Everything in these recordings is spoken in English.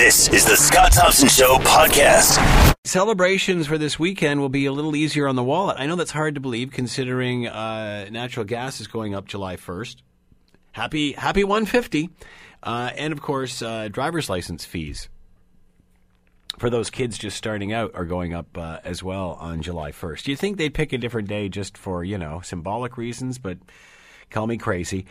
This is the Scott Thompson Show podcast. Celebrations for this weekend will be a little easier on the wallet. I know that's hard to believe considering uh, natural gas is going up July 1st. Happy, happy 150. Uh, and of course, uh, driver's license fees for those kids just starting out are going up uh, as well on July 1st. Do you think they'd pick a different day just for, you know, symbolic reasons? But call me crazy.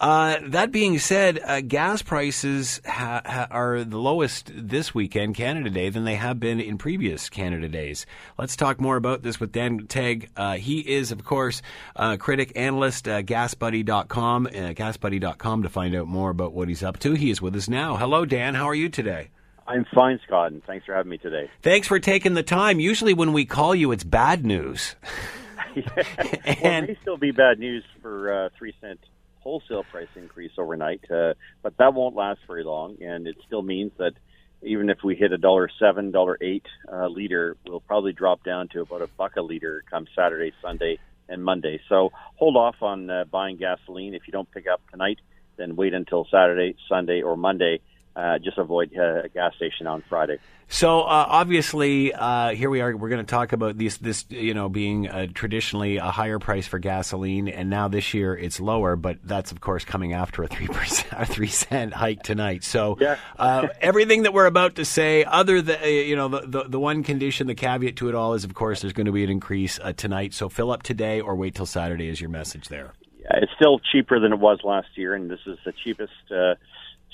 Uh, that being said, uh, gas prices ha- ha- are the lowest this weekend, Canada Day, than they have been in previous Canada Days. Let's talk more about this with Dan Teg. Uh, he is, of course, a critic analyst, uh, gasbuddy.com, uh, gasbuddy.com to find out more about what he's up to. He is with us now. Hello, Dan. How are you today? I'm fine, Scott, and thanks for having me today. Thanks for taking the time. Usually, when we call you, it's bad news. yeah. well, it may still be bad news for uh, three cent wholesale price increase overnight, uh, but that won't last very long, and it still means that even if we hit a dollar seven, dollar eight uh, liter, we'll probably drop down to about a buck a liter come Saturday, Sunday, and Monday. So hold off on uh, buying gasoline if you don't pick up tonight. Then wait until Saturday, Sunday, or Monday uh, just avoid uh, a gas station on Friday. So uh, obviously, uh, here we are. We're going to talk about this, this you know, being uh, traditionally a higher price for gasoline, and now this year it's lower. But that's of course coming after a three percent, a three cent hike tonight. So yeah. uh, everything that we're about to say, other than you know, the, the, the one condition, the caveat to it all is, of course, there's going to be an increase uh, tonight. So fill up today or wait till Saturday is your message there. Yeah, it's still cheaper than it was last year, and this is the cheapest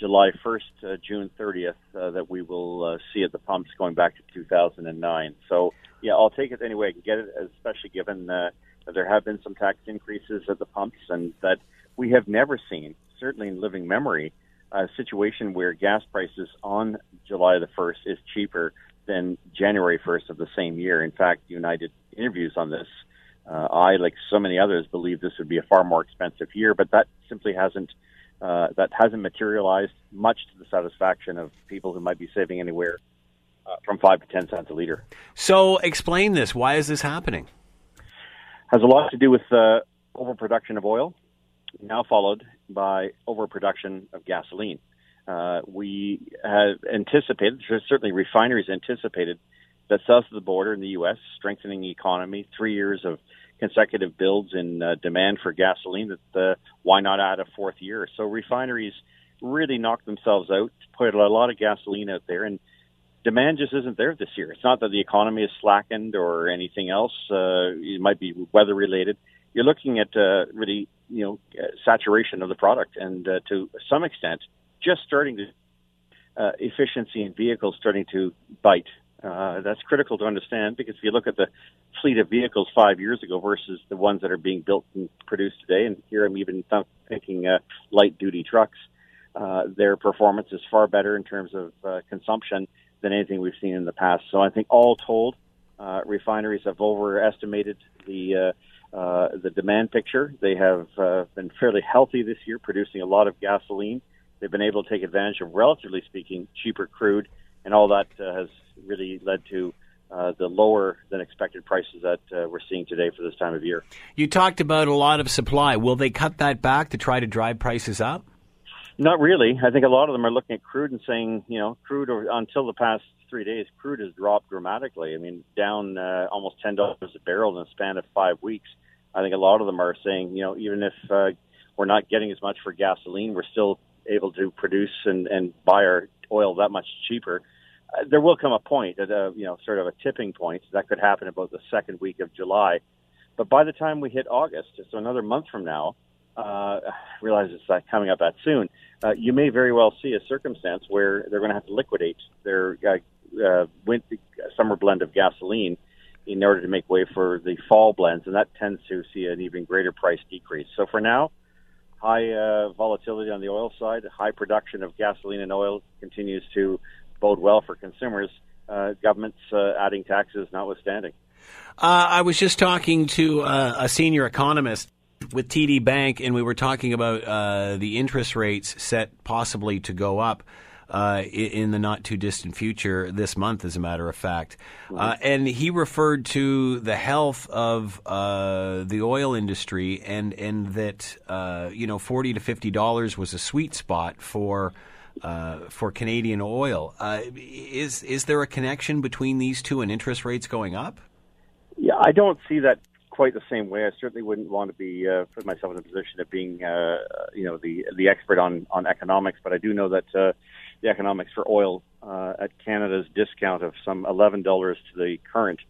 July 1st, uh, June 30th, uh, that we will uh, see at the pumps going back to 2009. So, yeah, I'll take it any way I can get it, especially given that there have been some tax increases at the pumps and that we have never seen, certainly in living memory, a situation where gas prices on July the 1st is cheaper than January 1st of the same year. In fact, United interviews on this. Uh, I, like so many others, believe this would be a far more expensive year, but that simply hasn't uh, that hasn't materialized much to the satisfaction of people who might be saving anywhere uh, from five to ten cents a liter. So, explain this. Why is this happening? Has a lot to do with uh, overproduction of oil, now followed by overproduction of gasoline. Uh, we have anticipated, certainly refineries anticipated, that south of the border in the U.S., strengthening economy, three years of consecutive builds in uh, demand for gasoline, that uh, why not add a fourth year? So refineries really knocked themselves out, put a lot of gasoline out there, and demand just isn't there this year. It's not that the economy is slackened or anything else. Uh, it might be weather related. You're looking at uh, really, you know, uh, saturation of the product, and uh, to some extent, just starting to uh, efficiency in vehicles starting to bite. Uh, that's critical to understand because if you look at the fleet of vehicles five years ago versus the ones that are being built and produced today, and here I'm even thinking uh, light duty trucks, uh, their performance is far better in terms of uh, consumption than anything we've seen in the past. So I think all told, uh, refineries have overestimated the uh, uh, the demand picture. They have uh, been fairly healthy this year, producing a lot of gasoline. They've been able to take advantage of, relatively speaking, cheaper crude, and all that uh, has really led to uh, the lower than expected prices that uh, we're seeing today for this time of year. You talked about a lot of supply. Will they cut that back to try to drive prices up? Not really. I think a lot of them are looking at crude and saying, you know, crude or, until the past three days, crude has dropped dramatically. I mean, down uh, almost ten dollars a barrel in a span of five weeks. I think a lot of them are saying, you know, even if uh, we're not getting as much for gasoline, we're still able to produce and, and buy our oil that much cheaper uh, there will come a point at a you know sort of a tipping point that could happen about the second week of July. But by the time we hit August, so another month from now, uh, I realize it's uh, coming up that soon. Uh, you may very well see a circumstance where they're going to have to liquidate their uh, uh, winter, summer blend of gasoline in order to make way for the fall blends, and that tends to see an even greater price decrease. So for now, high uh, volatility on the oil side, high production of gasoline and oil continues to bode well for consumers, uh, governments uh, adding taxes notwithstanding. Uh, I was just talking to uh, a senior economist with TD Bank, and we were talking about uh, the interest rates set possibly to go up. Uh, in the not too distant future, this month, as a matter of fact. Uh, and he referred to the health of uh, the oil industry and, and that, uh, you know, 40 to $50 was a sweet spot for uh, for Canadian oil. Uh, is is there a connection between these two and interest rates going up? Yeah, I don't see that quite the same way. I certainly wouldn't want to be uh, put myself in a position of being, uh, you know, the the expert on on economics. But I do know that uh, the economics for oil uh, at Canada's discount of some eleven dollars to the current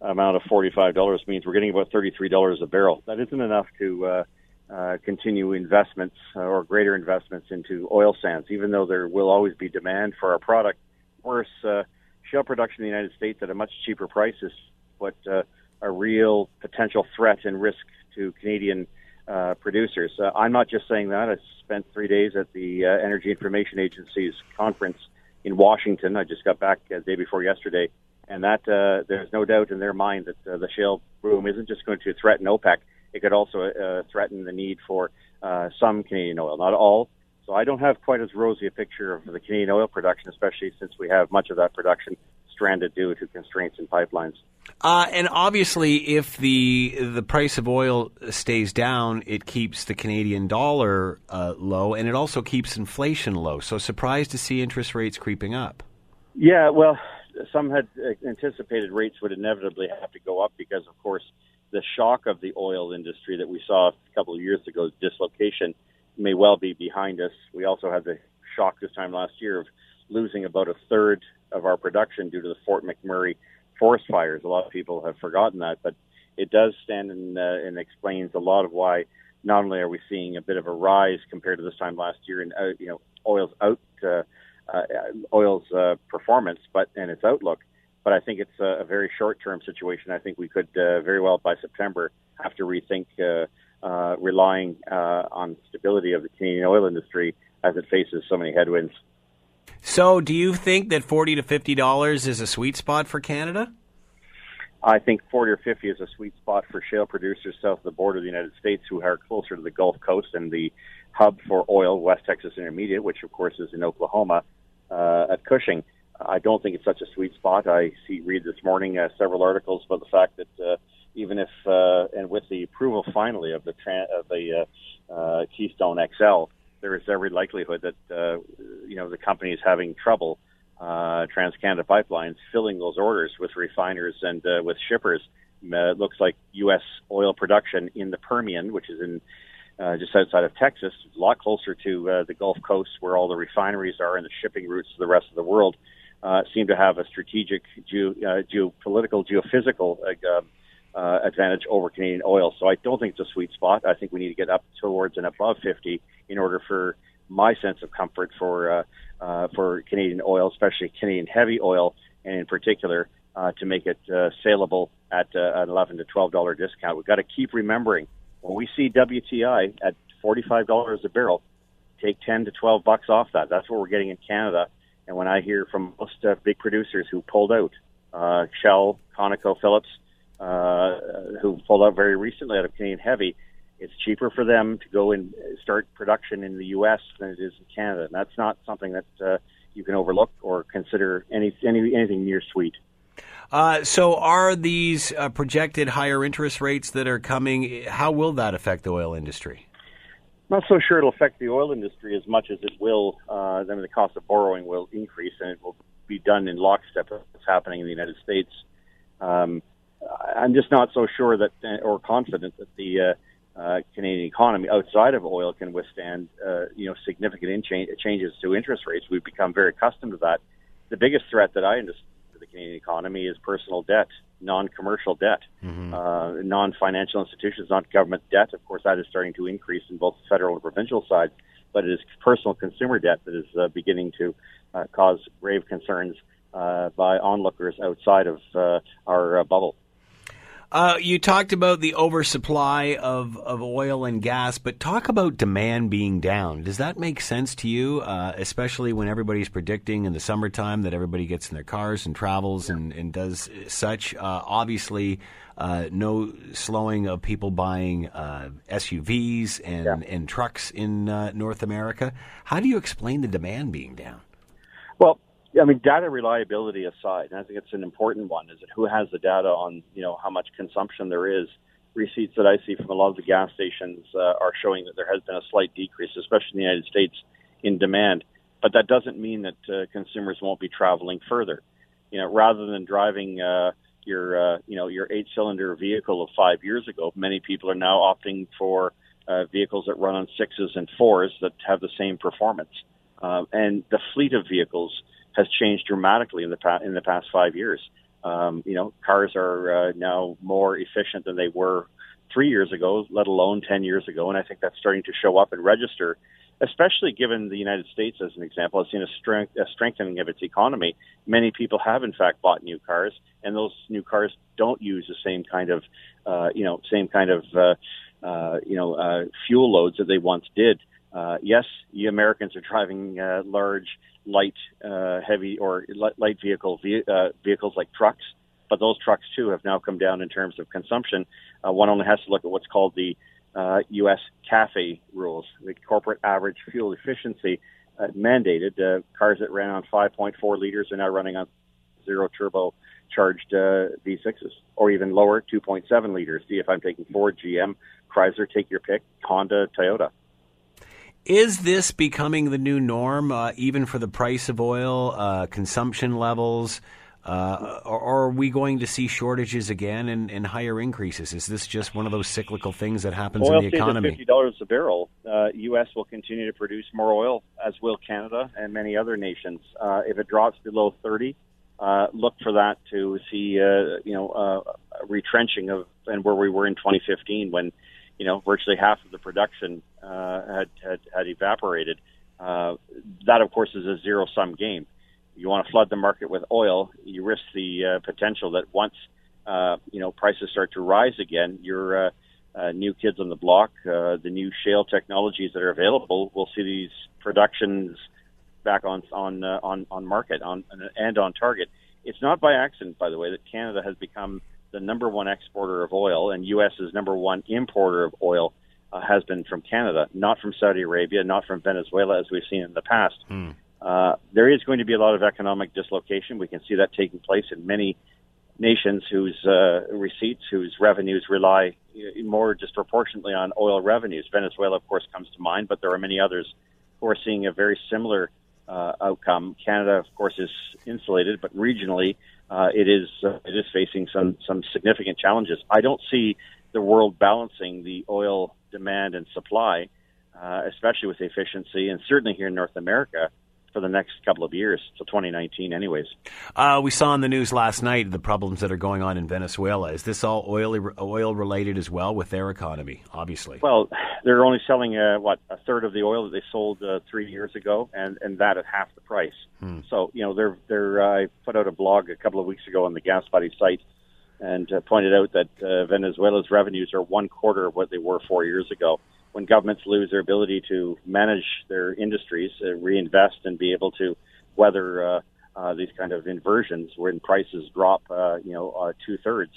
amount of forty five dollars means we're getting about thirty three dollars a barrel. That isn't enough to uh, uh, continue investments uh, or greater investments into oil sands, even though there will always be demand for our product. Worse, uh, shale production in the United States at a much cheaper price is what uh, a real potential threat and risk to Canadian uh, producers. Uh, I'm not just saying that. I spent three days at the uh, Energy Information Agency's conference in Washington. I just got back uh, the day before yesterday, and that uh, there's no doubt in their mind that uh, the shale boom isn't just going to threaten OPEC. It could also uh, threaten the need for uh, some Canadian oil, not all. So I don't have quite as rosy a picture of the Canadian oil production, especially since we have much of that production stranded due to constraints in pipelines. Uh, and obviously, if the the price of oil stays down, it keeps the Canadian dollar uh, low, and it also keeps inflation low. So, surprised to see interest rates creeping up. Yeah, well, some had anticipated rates would inevitably have to go up because, of course, the shock of the oil industry that we saw a couple of years ago, dislocation, may well be behind us. We also had the shock this time last year of losing about a third of our production due to the Fort McMurray forest fires. A lot of people have forgotten that, but it does stand and, uh, and explains a lot of why not only are we seeing a bit of a rise compared to this time last year in uh, you know oil's out uh, uh, oil's uh, performance, but and its outlook. But I think it's a, a very short term situation. I think we could uh, very well by September have to rethink uh, uh, relying uh, on stability of the Canadian oil industry as it faces so many headwinds. So, do you think that forty to fifty dollars is a sweet spot for Canada? I think 40 or 50 is a sweet spot for shale producers south of the border of the United States who are closer to the Gulf Coast and the hub for oil, West Texas Intermediate, which of course is in Oklahoma uh, at Cushing. I don't think it's such a sweet spot. I see read this morning uh, several articles about the fact that uh, even if uh, and with the approval finally of the tra- of the uh, uh, Keystone XL, there is every likelihood that uh, you know the company is having trouble uh, TransCanada Pipelines filling those orders with refiners and uh, with shippers. Uh, it looks like U.S. oil production in the Permian, which is in uh, just outside of Texas, a lot closer to uh, the Gulf Coast where all the refineries are and the shipping routes to the rest of the world, uh, seem to have a strategic geo, uh, geopolitical, geophysical uh, uh, advantage over Canadian oil. So I don't think it's a sweet spot. I think we need to get up towards and above 50 in order for my sense of comfort for uh, uh, for Canadian oil, especially Canadian heavy oil, and in particular uh, to make it uh, saleable at uh, an 11 to 12 dollar discount. We've got to keep remembering when we see WTI at 45 dollars a barrel, take 10 to 12 bucks off that. That's what we're getting in Canada. And when I hear from most uh, big producers who pulled out, uh, Shell, Conoco, Phillips, uh, who pulled out very recently out of Canadian heavy, it's cheaper for them to go and start production in the U.S. than it is in Canada. And that's not something that uh, you can overlook or consider any, any anything near sweet. Uh, so, are these uh, projected higher interest rates that are coming? How will that affect the oil industry? I'm not so sure it'll affect the oil industry as much as it will. Uh, then the cost of borrowing will increase, and it will be done in lockstep with what's happening in the United States. Um, I'm just not so sure that, or confident that the uh, uh, Canadian economy outside of oil can withstand, uh, you know, significant in- changes to interest rates. We've become very accustomed to that. The biggest threat that I understand to the Canadian economy is personal debt, non-commercial debt, mm-hmm. uh, non-financial institutions, non-government debt. Of course, that is starting to increase in both the federal and provincial sides, but it is personal consumer debt that is uh, beginning to uh, cause grave concerns uh, by onlookers outside of uh, our uh, bubble. Uh, you talked about the oversupply of, of oil and gas, but talk about demand being down. Does that make sense to you, uh, especially when everybody's predicting in the summertime that everybody gets in their cars and travels and, and does such? Uh, obviously, uh, no slowing of people buying uh, SUVs and, yeah. and trucks in uh, North America. How do you explain the demand being down? I mean, data reliability aside, and I think it's an important one, is that who has the data on, you know, how much consumption there is. Receipts that I see from a lot of the gas stations uh, are showing that there has been a slight decrease, especially in the United States, in demand. but that doesn't mean that uh, consumers won't be traveling further. You know, rather than driving uh, your uh, you know your eight-cylinder vehicle of five years ago, many people are now opting for uh, vehicles that run on sixes and fours that have the same performance. Uh, and the fleet of vehicles has changed dramatically in the past in the past five years. Um, you know, cars are uh, now more efficient than they were three years ago, let alone ten years ago, and I think that's starting to show up and register. Especially given the United States, as an example, has seen a, strength, a strengthening of its economy. Many people have, in fact, bought new cars, and those new cars don't use the same kind of, uh, you know, same kind of, uh, uh, you know, uh, fuel loads that they once did. Uh, yes, you Americans are driving uh, large, light, uh, heavy, or light vehicle ve- uh, vehicles like trucks, but those trucks too have now come down in terms of consumption. Uh, one only has to look at what's called the uh, U.S. CAFE rules, the corporate average fuel efficiency uh, mandated. Uh, cars that ran on 5.4 liters are now running on zero turbo charged uh, V6s, or even lower, 2.7 liters. See if I'm taking Ford, GM, Chrysler, take your pick, Honda, Toyota. Is this becoming the new norm, uh, even for the price of oil, uh, consumption levels? Uh, or, or, are we going to see shortages again and, and, higher increases? Is this just one of those cyclical things that happens oil in the economy? Fifty dollars a barrel. U.S. Uh, will continue to produce more oil, as will Canada and many other nations. Uh, if it drops below thirty, uh, look for that to see you know retrenching of and where we were in 2015 when you know, virtually half of the production uh, had, had had evaporated. Uh, that, of course, is a zero sum game. You want to flood the market with oil, you risk the uh, potential that once uh, you know prices start to rise again, your uh, uh, new kids on the block, uh, the new shale technologies that are available, will see these productions back on on uh, on on market on and on target. It's not by accident, by the way, that Canada has become the number one exporter of oil, and U.S. is number one importer of oil uh, has been from Canada, not from Saudi Arabia, not from Venezuela, as we've seen in the past. Hmm. Uh, there is going to be a lot of economic dislocation. We can see that taking place in many nations whose uh, receipts, whose revenues rely uh, more disproportionately on oil revenues. Venezuela, of course, comes to mind, but there are many others who are seeing a very similar uh, outcome. Canada, of course, is insulated, but regionally, uh, it is uh, it is facing some some significant challenges. I don't see the world balancing the oil demand and supply, uh, especially with efficiency, and certainly here in North America for the next couple of years, till 2019, anyways. Uh, we saw in the news last night the problems that are going on in Venezuela. Is this all oil oil related as well with their economy? Obviously. Well, they're only selling uh, what a third of the oil that they sold uh, three years ago, and and that at half the price. Hmm. So you know they're they're. Uh, I put out a blog a couple of weeks ago on the Gas Buddy site. And uh, pointed out that uh, Venezuela's revenues are one quarter of what they were four years ago when governments lose their ability to manage their industries, uh, reinvest, and be able to weather uh, uh, these kind of inversions when prices drop, uh, you know, uh, two thirds,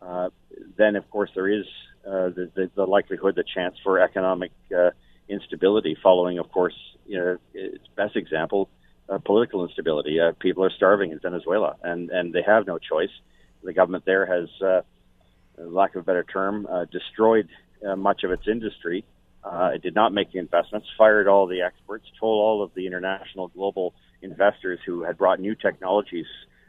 uh, then of course there is uh, the, the, the likelihood, the chance for economic uh, instability. Following, of course, you know, its best example, uh, political instability. Uh, people are starving in Venezuela, and and they have no choice. The government there has, uh, lack of a better term, uh, destroyed uh, much of its industry. Uh, it did not make the investments, fired all the experts, told all of the international global investors who had brought new technologies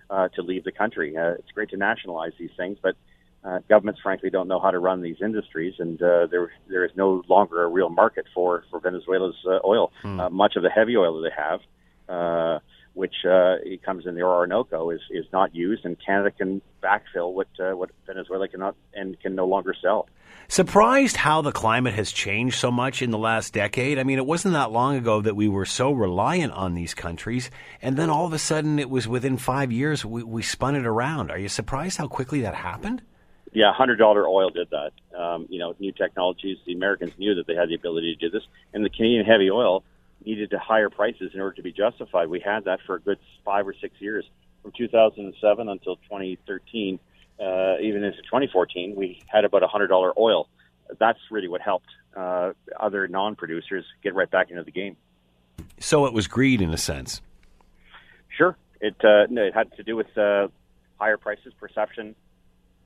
uh, to leave the country. Uh, it's great to nationalize these things, but uh, governments, frankly, don't know how to run these industries, and uh, there there is no longer a real market for for Venezuela's uh, oil. Hmm. Uh, much of the heavy oil that they have, uh, which uh, it comes in the Orinoco, is is not used, and Canada can backfill what uh, what Venezuela cannot and can no longer sell. Surprised how the climate has changed so much in the last decade. I mean, it wasn't that long ago that we were so reliant on these countries, and then all of a sudden, it was within five years we, we spun it around. Are you surprised how quickly that happened? Yeah, hundred dollar oil did that. Um, you know, new technologies. The Americans knew that they had the ability to do this, and the Canadian heavy oil needed to higher prices in order to be justified. We had that for a good five or six years, from 2007 until 2013 uh, even into 2014, we had about $100 oil. That's really what helped uh, other non-producers get right back into the game. So it was greed in a sense. Sure, it uh, it had to do with uh, higher prices, perception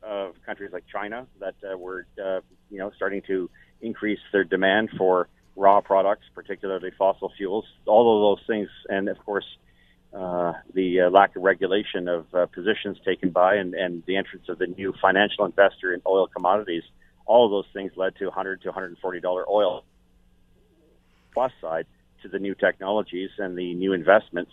of countries like China that uh, were uh, you know starting to increase their demand for raw products, particularly fossil fuels, all of those things, and of course, uh, the uh, lack of regulation of uh, positions taken by and, and the entrance of the new financial investor in oil commodities, all of those things led to 100 to 140 dollar oil. Plus side to the new technologies and the new investments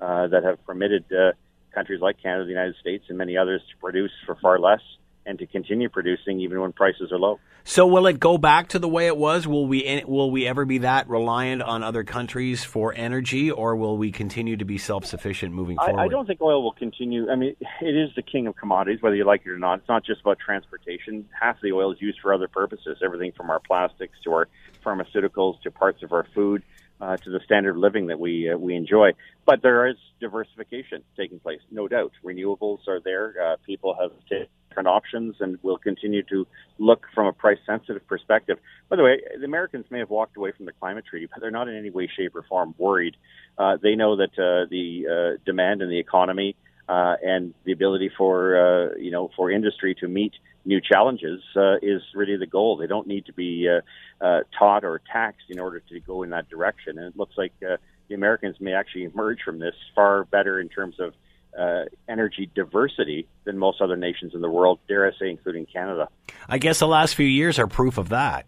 uh, that have permitted uh, countries like Canada, the United States, and many others to produce for far less and to continue producing even when prices are low. So will it go back to the way it was? Will we will we ever be that reliant on other countries for energy, or will we continue to be self sufficient moving forward? I, I, don't think oil will continue. I mean, it is the king of commodities, whether you like it or not. It's not just about transportation. Half of the oil is used for other purposes, everything from our plastics to our pharmaceuticals to parts of our food uh, to the standard of living that we uh, we enjoy. But there is diversification taking place, no doubt. Renewables are there. Uh, people have different options, and will continue to look from a price sensitive perspective. By the way, the Americans may have walked away from the climate treaty, but they're not in any way, shape, or form worried. Uh, they know that uh, the uh, demand in the economy uh, and the ability for uh, you know for industry to meet new challenges uh, is really the goal. They don't need to be uh, uh, taught or taxed in order to go in that direction. And it looks like uh, the Americans may actually emerge from this far better in terms of uh, energy diversity than most other nations in the world, dare I say, including Canada. I guess the last few years are proof of that.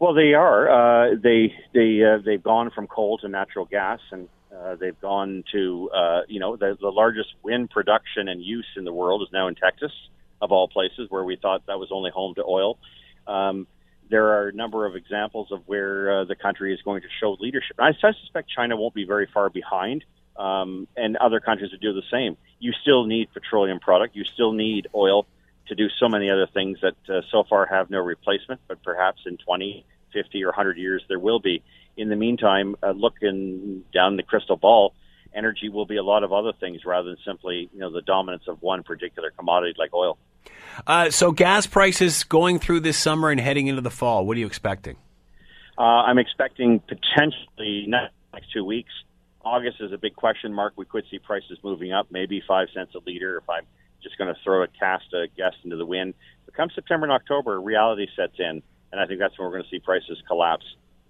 Well, they are. Uh, they they uh, they've gone from coal to natural gas, and uh, they've gone to uh, you know the, the largest wind production and use in the world is now in Texas of all places, where we thought that was only home to oil. Um, there are a number of examples of where uh, the country is going to show leadership. I, I suspect China won't be very far behind, um, and other countries will do the same. You still need petroleum product. You still need oil to do so many other things that uh, so far have no replacement, but perhaps in 20, 50, or 100 years there will be. In the meantime, uh, looking down the crystal ball, energy will be a lot of other things rather than simply you know the dominance of one particular commodity like oil. Uh, so gas prices going through this summer and heading into the fall. What are you expecting? Uh, I'm expecting potentially next two weeks. August is a big question mark. We could see prices moving up, maybe five cents a liter. If I'm just going to throw a cast a guess into the wind, but come September and October, reality sets in, and I think that's when we're going to see prices collapse.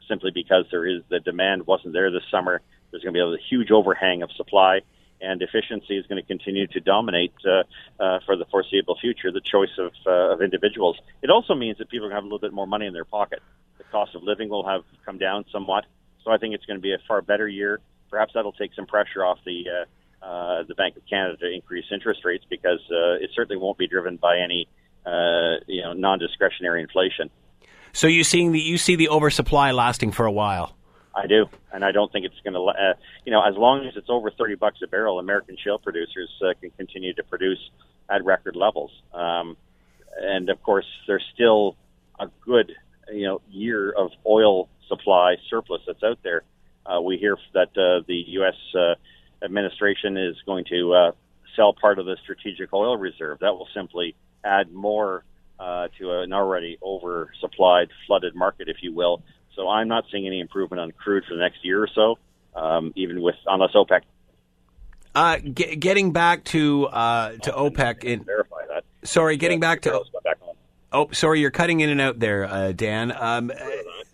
Simply because there is the demand wasn't there this summer there's going to be a huge overhang of supply, and efficiency is going to continue to dominate uh, uh, for the foreseeable future the choice of, uh, of individuals. It also means that people are going to have a little bit more money in their pocket. The cost of living will have come down somewhat, so I think it's going to be a far better year. Perhaps that'll take some pressure off the uh, uh, the Bank of Canada to increase interest rates because uh, it certainly won't be driven by any uh, you know non-discretionary inflation. So you seeing the you see the oversupply lasting for a while. I do, and I don't think it's going to. Uh, you know, as long as it's over thirty bucks a barrel, American shale producers uh, can continue to produce at record levels. Um, and of course, there's still a good, you know, year of oil supply surplus that's out there. Uh, we hear that uh, the U.S. Uh, administration is going to uh, sell part of the strategic oil reserve. That will simply add more uh, to an already oversupplied, flooded market, if you will, so I'm not seeing any improvement on crude for the next year or so, um, even with unless OPEC. Uh, get, getting back to uh, to OPEC in verify that. Sorry, getting back to. Oh, sorry, you're cutting in and out there, uh, Dan. Um,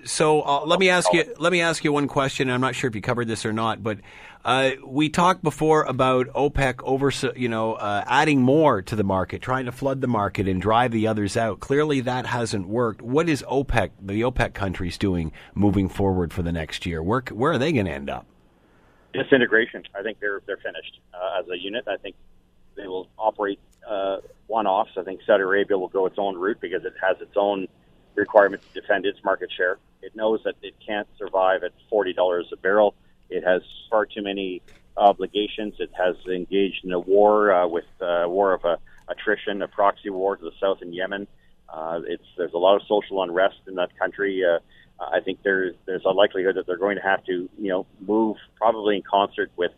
so uh, let me ask you. Let me ask you one question. I'm not sure if you covered this or not, but uh, we talked before about OPEC over, you know, uh, adding more to the market, trying to flood the market and drive the others out. Clearly, that hasn't worked. What is OPEC, the OPEC countries, doing moving forward for the next year? Where where are they going to end up? Disintegration. I think they're they're finished uh, as a unit. I think they will operate uh, one-offs. I think Saudi Arabia will go its own route because it has its own requirement to defend its market share. It knows that it can't survive at forty dollars a barrel. It has far too many obligations. It has engaged in a war uh, with a uh, war of uh, attrition, a proxy war to the south in Yemen. Uh, it's there's a lot of social unrest in that country. Uh, I think there's there's a likelihood that they're going to have to you know move probably in concert with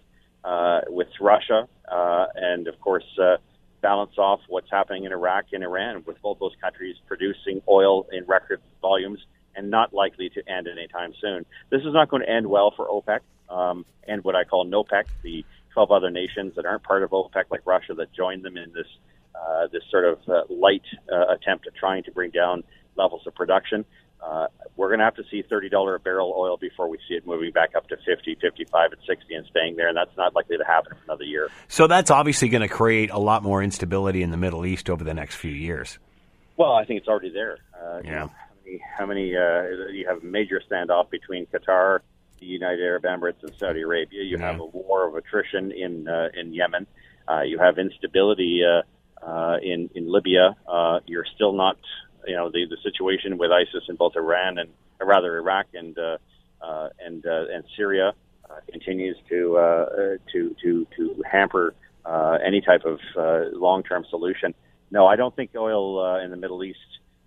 uh, with Russia uh, and of course uh, balance off what's happening in Iraq and Iran, with both those countries producing oil in record volumes and not likely to end anytime soon. This is not going to end well for OPEC um, and what I call NOPEC, the 12 other nations that aren't part of OPEC, like Russia, that joined them in this uh, this sort of uh, light uh, attempt at trying to bring down levels of production. Uh, we're going to have to see $30 a barrel oil before we see it moving back up to 50, 55, and 60 and staying there, and that's not likely to happen for another year. So that's obviously going to create a lot more instability in the Middle East over the next few years. Well, I think it's already there. Uh, yeah. You how many, how many uh, you have a major standoff between Qatar, the United Arab Emirates, and Saudi Arabia. You yeah. have a war of attrition in uh, in Yemen. Uh, you have instability uh, uh, in in Libya. Uh, you're still not you know the the situation with ISIS in both Iran and or rather Iraq and uh, uh, and uh, and Syria uh, continues to uh, to to to hamper uh, any type of uh, long term solution. No, I don't think oil uh, in the Middle East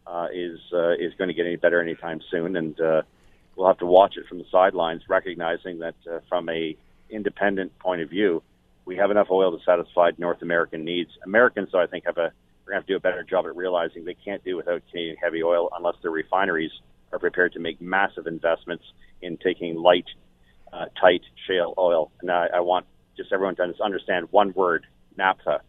uh, is uh, is going to get any better anytime soon, and uh, we'll have to watch it from the sidelines, recognizing that uh, from a independent point of view, we have enough oil to satisfy North American needs. Americans, though, I think have a we're going to have to do a better job at realizing they can't do without Canadian heavy oil unless their refineries are prepared to make massive investments in taking light, uh, tight shale oil. And I, I want just everyone to understand one word: naphtha,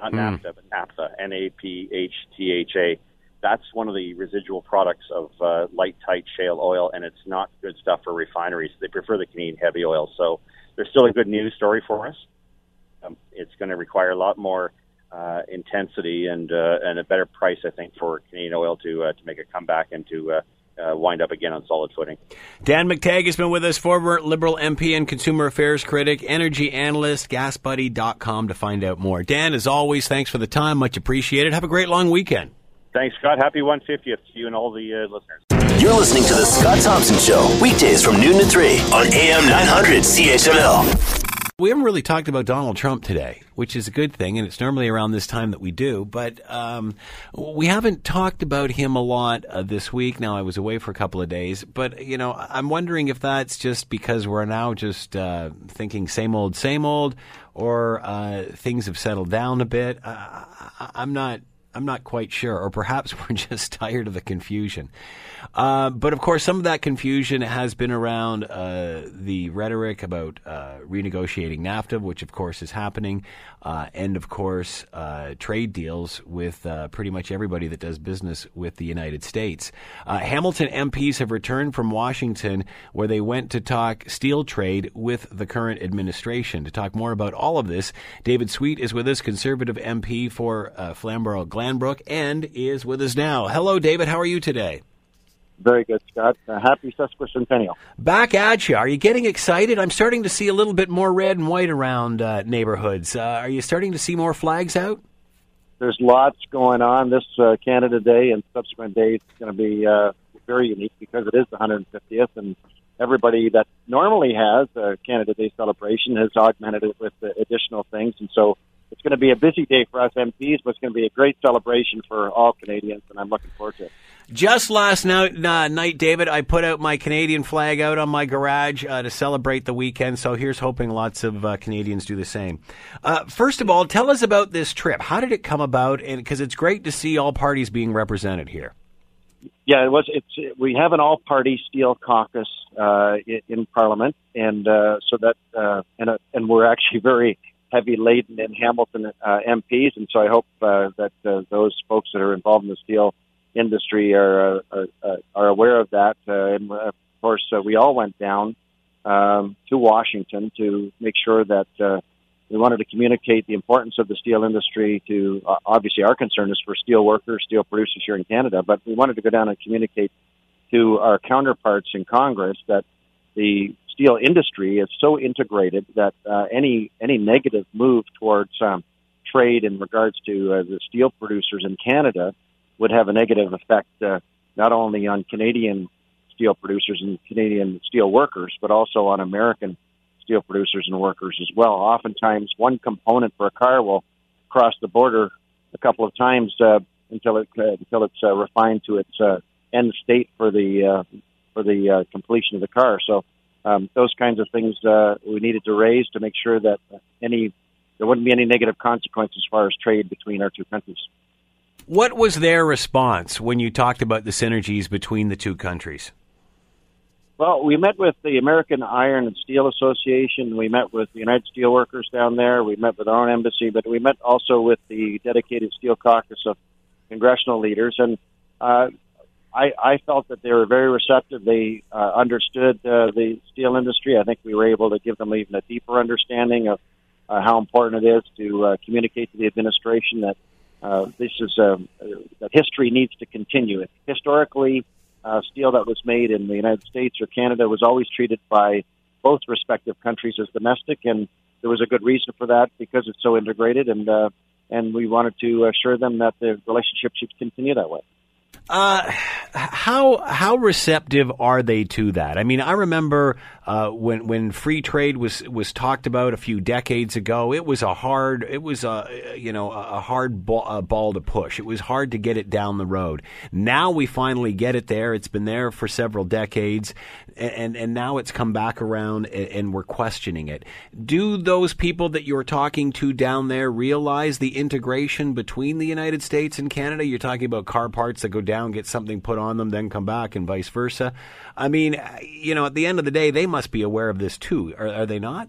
not mm. naphtha, but naphtha, N-A-P-H-T-H-A. That's one of the residual products of uh, light, tight shale oil, and it's not good stuff for refineries. They prefer the Canadian heavy oil. So there's still a good news story for us. Um, it's going to require a lot more uh, intensity and uh, and a better price, I think, for Canadian oil to uh, to make a comeback and to uh, uh, wind up again on solid footing. Dan McTeague has been with us, former Liberal MP and consumer affairs critic, energy analyst, gasbuddy.com to find out more. Dan, as always, thanks for the time. Much appreciated. Have a great long weekend. Thanks, Scott. Happy 150th to you and all the uh, listeners. You're listening to The Scott Thompson Show, weekdays from noon to 3 on AM 900 CHML. We haven't really talked about Donald Trump today, which is a good thing, and it's normally around this time that we do. But um, we haven't talked about him a lot uh, this week. Now, I was away for a couple of days, but you know, I'm wondering if that's just because we're now just uh, thinking same old, same old, or uh, things have settled down a bit. I'm not. I'm not quite sure, or perhaps we're just tired of the confusion. Uh, but of course, some of that confusion has been around uh, the rhetoric about uh, renegotiating NAFTA, which of course is happening, uh, and of course, uh, trade deals with uh, pretty much everybody that does business with the United States. Hamilton MPs have returned from Washington, where they went to talk steel trade with the current administration. To talk more about all of this, David Sweet is with us, Conservative MP for Flamborough Glanbrook, and is with us now. Hello, David. How are you today? Very good, Scott. Uh, happy sesquicentennial. Back at you. Are you getting excited? I'm starting to see a little bit more red and white around uh, neighborhoods. Uh, are you starting to see more flags out? There's lots going on. This uh, Canada Day and subsequent days is going to be uh, very unique because it is the 150th, and everybody that normally has a Canada Day celebration has augmented it with additional things. And so it's going to be a busy day for us MPs, but it's going to be a great celebration for all Canadians, and I'm looking forward to it. Just last night, uh, night, David, I put out my Canadian flag out on my garage uh, to celebrate the weekend. So here's hoping lots of uh, Canadians do the same. Uh, first of all, tell us about this trip. How did it come about? And because it's great to see all parties being represented here. Yeah, it was. It's we have an all-party steel caucus uh, in, in, Parliament, and uh, so that and and we're actually very heavy laden in Hamilton MPs, and so I hope that those folks that are involved in the steel industry are are, are aware of that. Uh, and of course, uh, we all went down um, to Washington to make sure that uh, we wanted to communicate the importance of the steel industry to uh, obviously our concern is for steel workers, steel producers here in Canada, but we wanted to go down and communicate to our counterparts in Congress that the steel industry is so integrated that uh, any any negative move towards um, trade in regards to uh, the steel producers in Canada would have a negative effect uh, not only on Canadian steel producers and Canadian steel workers, but also on American steel producers and workers as well. Oftentimes, one component for a car will cross the border a couple of times uh, until it uh, until it's uh, refined to its uh, end state for the uh, for the uh, completion of the car. So um, those kinds of things uh, we needed to raise to make sure that any there wouldn't be any negative consequences as far as trade between our two countries. What was their response when you talked about the synergies between the two countries? Well, we met with the American Iron and Steel Association. We met with the United Steelworkers down there. We met with our own embassy, but we met also with the dedicated Steel Caucus of congressional leaders. And uh, I, I felt that they were very receptive. They uh, understood uh, the steel industry. I think we were able to give them even a deeper understanding of uh, how important it is to uh, communicate to the administration that uh, this is um, that history needs to continue. Historically, uh, steel that was made in the United States or Canada was always treated by both respective countries as domestic, and there was a good reason for that because it's so integrated, and uh, and we wanted to assure them that the relationship should continue that way. Uh, how how receptive are they to that? I mean, I remember uh, when when free trade was was talked about a few decades ago. It was a hard it was a you know a hard ball, a ball to push. It was hard to get it down the road. Now we finally get it there. It's been there for several decades, and and now it's come back around, and, and we're questioning it. Do those people that you're talking to down there realize the integration between the United States and Canada? You're talking about car parts that go down down, get something put on them, then come back, and vice versa. I mean, you know, at the end of the day, they must be aware of this too, are, are they not?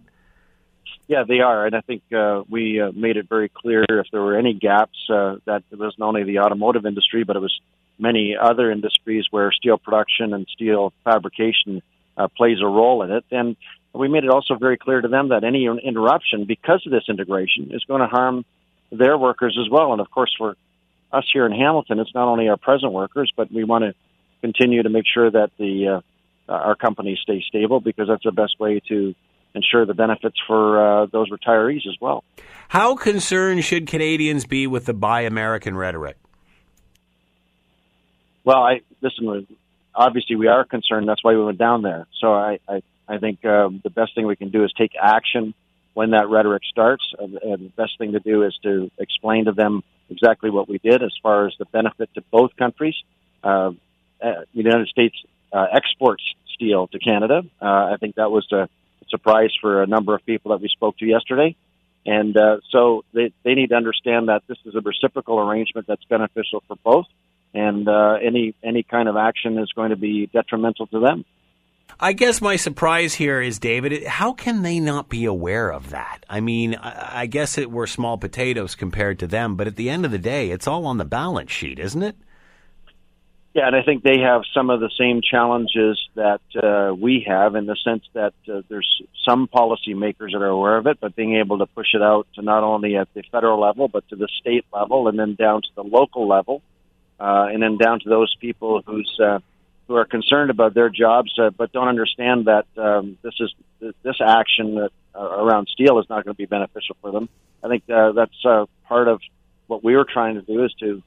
Yeah, they are, and I think uh, we uh, made it very clear if there were any gaps uh, that it was not only the automotive industry, but it was many other industries where steel production and steel fabrication uh, plays a role in it. And we made it also very clear to them that any interruption because of this integration is going to harm their workers as well. And of course, for us here in Hamilton, it's not only our present workers, but we want to continue to make sure that the uh, our companies stay stable because that's the best way to ensure the benefits for uh, those retirees as well. How concerned should Canadians be with the Buy American rhetoric? Well, I listen. Obviously, we are concerned. That's why we went down there. So I, I, I think um, the best thing we can do is take action when that rhetoric starts. And, and the best thing to do is to explain to them exactly what we did as far as the benefit to both countries. Uh, uh, the United States uh, exports steel to Canada. Uh, I think that was a surprise for a number of people that we spoke to yesterday. And uh, so they, they need to understand that this is a reciprocal arrangement that's beneficial for both, and uh, any any kind of action is going to be detrimental to them. I guess my surprise here is, David, how can they not be aware of that? I mean, I guess it were small potatoes compared to them, but at the end of the day, it's all on the balance sheet, isn't it? Yeah, and I think they have some of the same challenges that uh, we have in the sense that uh, there's some policymakers that are aware of it, but being able to push it out to not only at the federal level, but to the state level, and then down to the local level, uh, and then down to those people whose uh, who are concerned about their jobs, uh, but don't understand that um, this is this action that, uh, around steel is not going to be beneficial for them. I think uh, that's uh, part of what we were trying to do is to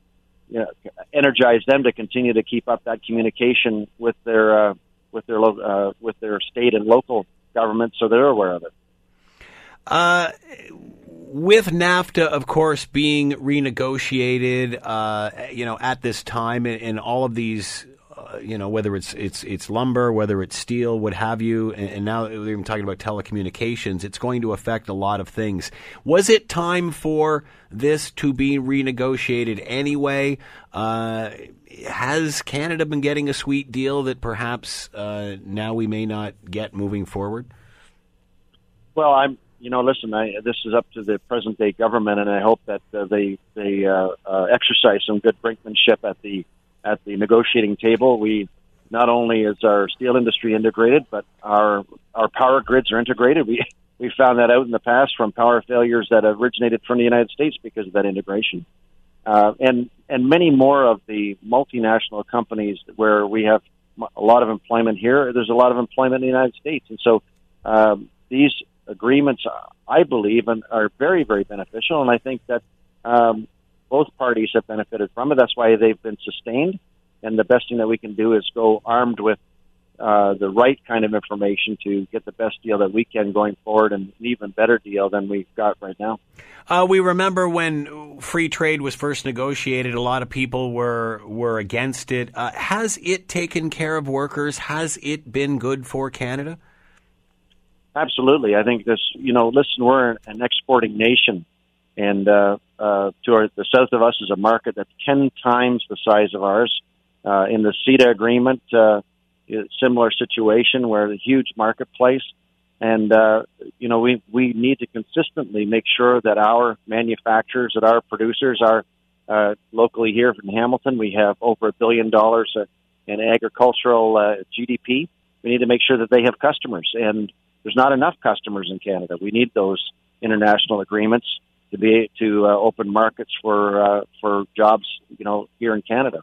you know, energize them to continue to keep up that communication with their uh, with their lo- uh, with their state and local governments, so they're aware of it. Uh, with NAFTA, of course, being renegotiated, uh, you know, at this time, and, and all of these you know, whether it's it's it's lumber, whether it's steel, what have you, and, and now we're even talking about telecommunications. It's going to affect a lot of things. Was it time for this to be renegotiated anyway? Uh, has Canada been getting a sweet deal that perhaps uh, now we may not get moving forward? Well, I'm you know, listen, I, this is up to the present day government, and I hope that uh, they they uh, uh, exercise some good brinkmanship at the at the negotiating table. We not only is our steel industry integrated, but our our power grids are integrated. We we found that out in the past from power failures that originated from the United States because of that integration, uh, and and many more of the multinational companies where we have a lot of employment here. There's a lot of employment in the United States, and so um, these agreements, I believe, and are very very beneficial. And I think that um, both parties have benefited from it. That's why they've been sustained. And the best thing that we can do is go armed with uh, the right kind of information to get the best deal that we can going forward and an even better deal than we've got right now. Uh, we remember when free trade was first negotiated, a lot of people were were against it. Uh, has it taken care of workers? Has it been good for Canada? Absolutely. I think this, you know, listen, we're an exporting nation and uh, uh, to our, the south of us is a market that's 10 times the size of ours. Uh, in the CETA agreement, uh, similar situation where the huge marketplace. And, uh, you know, we, we need to consistently make sure that our manufacturers, that our producers are uh, locally here in Hamilton. We have over a billion dollars in agricultural uh, GDP. We need to make sure that they have customers, and there's not enough customers in Canada. We need those international agreements to be to uh, open markets for uh, for jobs, you know, here in Canada.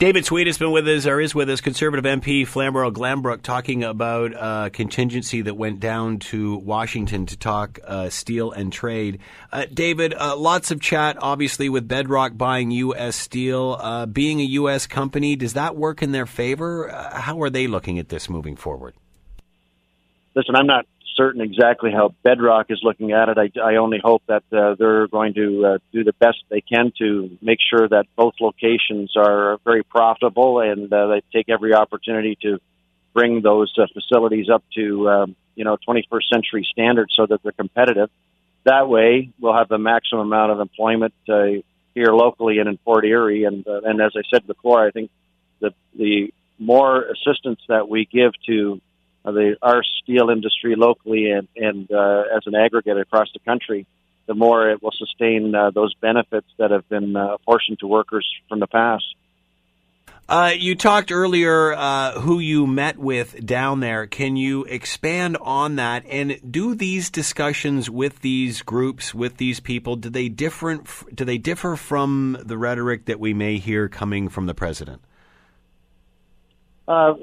David Sweet has been with us, or is with us, Conservative MP Flamborough Glanbrook, talking about uh, contingency that went down to Washington to talk uh, steel and trade. Uh, David, uh, lots of chat, obviously, with Bedrock buying U.S. steel. Uh, being a U.S. company, does that work in their favor? Uh, how are they looking at this moving forward? Listen, I'm not certain exactly how Bedrock is looking at it. I, I only hope that uh, they're going to uh, do the best they can to make sure that both locations are very profitable and uh, they take every opportunity to bring those uh, facilities up to um, you know 21st century standards so that they're competitive. That way, we'll have the maximum amount of employment uh, here locally and in Fort Erie. And uh, and as I said before, I think the the more assistance that we give to the our steel industry locally and and uh, as an aggregate across the country, the more it will sustain uh, those benefits that have been uh, apportioned to workers from the past. Uh, you talked earlier uh, who you met with down there. Can you expand on that? And do these discussions with these groups, with these people, do they different? Do they differ from the rhetoric that we may hear coming from the president? Uh,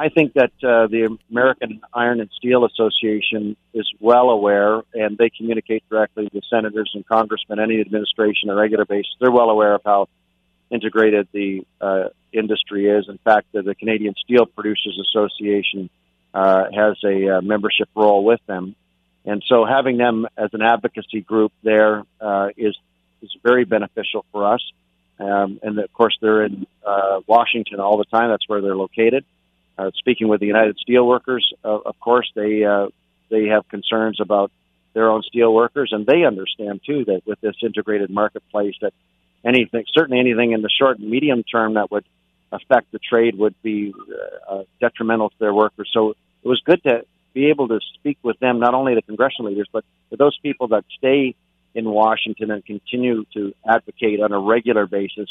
I think that uh, the American Iron and Steel Association is well aware, and they communicate directly with senators and congressmen, any administration on a regular basis. They're well aware of how integrated the uh, industry is. In fact, the, the Canadian Steel Producers Association uh, has a uh, membership role with them, and so having them as an advocacy group there uh, is is very beneficial for us. Um, and of course, they're in uh, Washington all the time. That's where they're located. Speaking with the United Steelworkers, uh, of course, they uh, they have concerns about their own steelworkers, and they understand too that with this integrated marketplace, that anything, certainly anything in the short and medium term that would affect the trade would be uh, uh, detrimental to their workers. So it was good to be able to speak with them, not only the congressional leaders, but those people that stay in Washington and continue to advocate on a regular basis,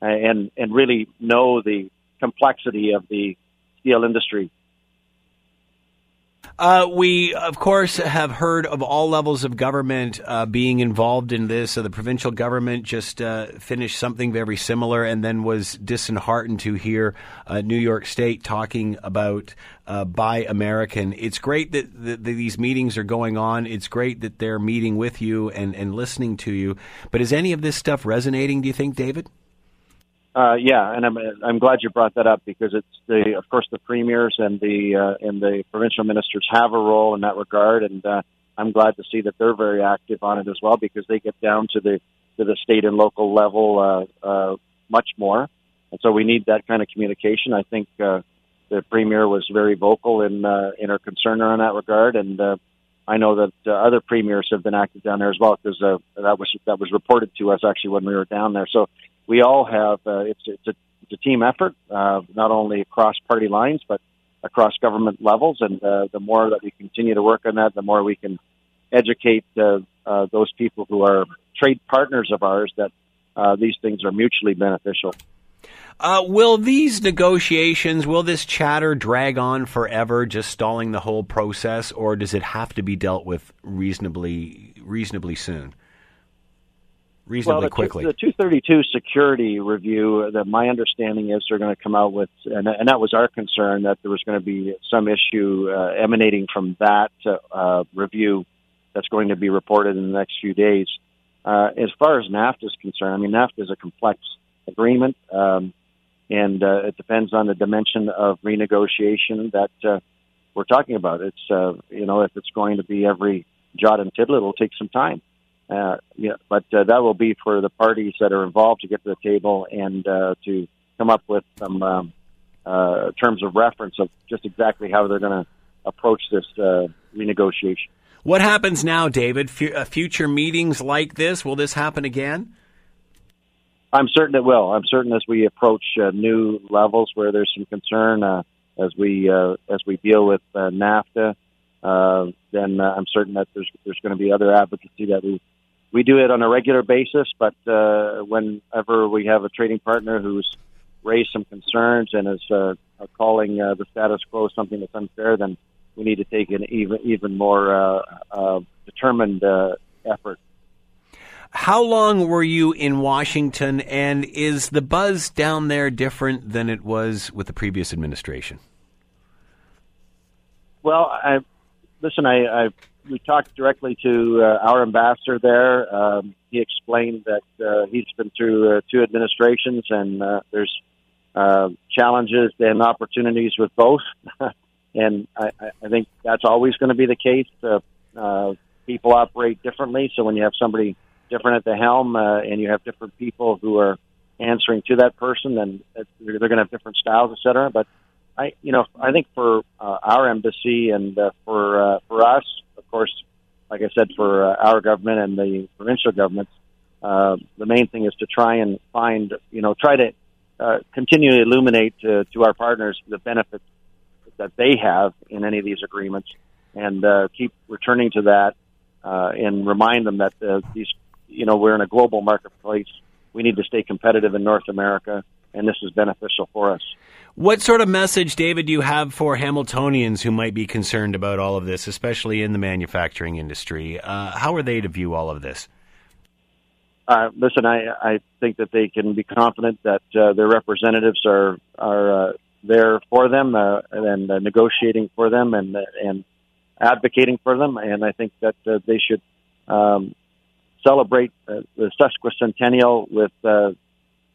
and and really know the complexity of the steel industry. Uh, we, of course, have heard of all levels of government uh, being involved in this. So the provincial government just uh, finished something very similar and then was disheartened to hear uh, New York State talking about uh, Buy American. It's great that, that, that, these meetings are going on. It's great that they're meeting with you and, and listening to you. But is any of this stuff resonating, do you think, David? Uh, yeah, and I'm I'm glad you brought that up because it's the of course the premiers and the uh, and the provincial ministers have a role in that regard, and uh, I'm glad to see that they're very active on it as well because they get down to the to the state and local level uh, uh, much more, and so we need that kind of communication. I think uh, the premier was very vocal in uh, in her concern on that regard, and uh, I know that uh, other premiers have been active down there as well because uh, that was that was reported to us actually when we were down there. So we all have uh, it's it's a, it's a team effort, uh, not only across party lines but across government levels. And uh, the more that we continue to work on that, the more we can educate uh, uh, those people who are trade partners of ours that uh, these things are mutually beneficial. Uh, will these negotiations, will this chatter drag on forever, just stalling the whole process, or does it have to be dealt with reasonably, reasonably soon? Reasonably well, the, quickly. The 232 security review, that my understanding is they're going to come out with, and, and that was our concern that there was going to be some issue uh, emanating from that uh, review that's going to be reported in the next few days. Uh, as far as NAFTA is concerned, I mean, NAFTA is a complex agreement, um, and uh, it depends on the dimension of renegotiation that uh, we're talking about. It's, uh, you know, if it's going to be every jot and tittle, it'll take some time. Uh, yeah, but uh, that will be for the parties that are involved to get to the table and uh, to come up with some um, uh, terms of reference of just exactly how they're going to approach this uh, renegotiation. What happens now, David? F- uh, future meetings like this, will this happen again? I'm certain it will. I'm certain as we approach uh, new levels where there's some concern, uh, as we uh, as we deal with uh, NAFTA, uh, then uh, I'm certain that there's there's going to be other advocacy that we we do it on a regular basis, but uh, whenever we have a trading partner who's raised some concerns and is uh, calling uh, the status quo something that's unfair, then we need to take an even even more uh, uh, determined uh, effort. How long were you in Washington, and is the buzz down there different than it was with the previous administration? Well, I listen. I, I we talked directly to uh, our ambassador there. Um, he explained that uh, he's been through uh, two administrations, and uh, there's uh, challenges and opportunities with both. and I, I think that's always going to be the case. Uh, uh, people operate differently, so when you have somebody different at the helm, uh, and you have different people who are answering to that person, then they're going to have different styles, et cetera. But I, you know, I think for uh, our embassy and uh, for uh, for us, of course, like I said, for uh, our government and the provincial governments, uh, the main thing is to try and find, you know, try to uh, continue to illuminate to, to our partners the benefits that they have in any of these agreements, and uh, keep returning to that uh, and remind them that uh, these, you know, we're in a global marketplace. We need to stay competitive in North America, and this is beneficial for us. What sort of message, David, do you have for Hamiltonians who might be concerned about all of this, especially in the manufacturing industry? Uh, how are they to view all of this? Uh, listen, I, I think that they can be confident that uh, their representatives are are uh, there for them uh, and uh, negotiating for them and and advocating for them. And I think that uh, they should um, celebrate uh, the sesquicentennial with uh,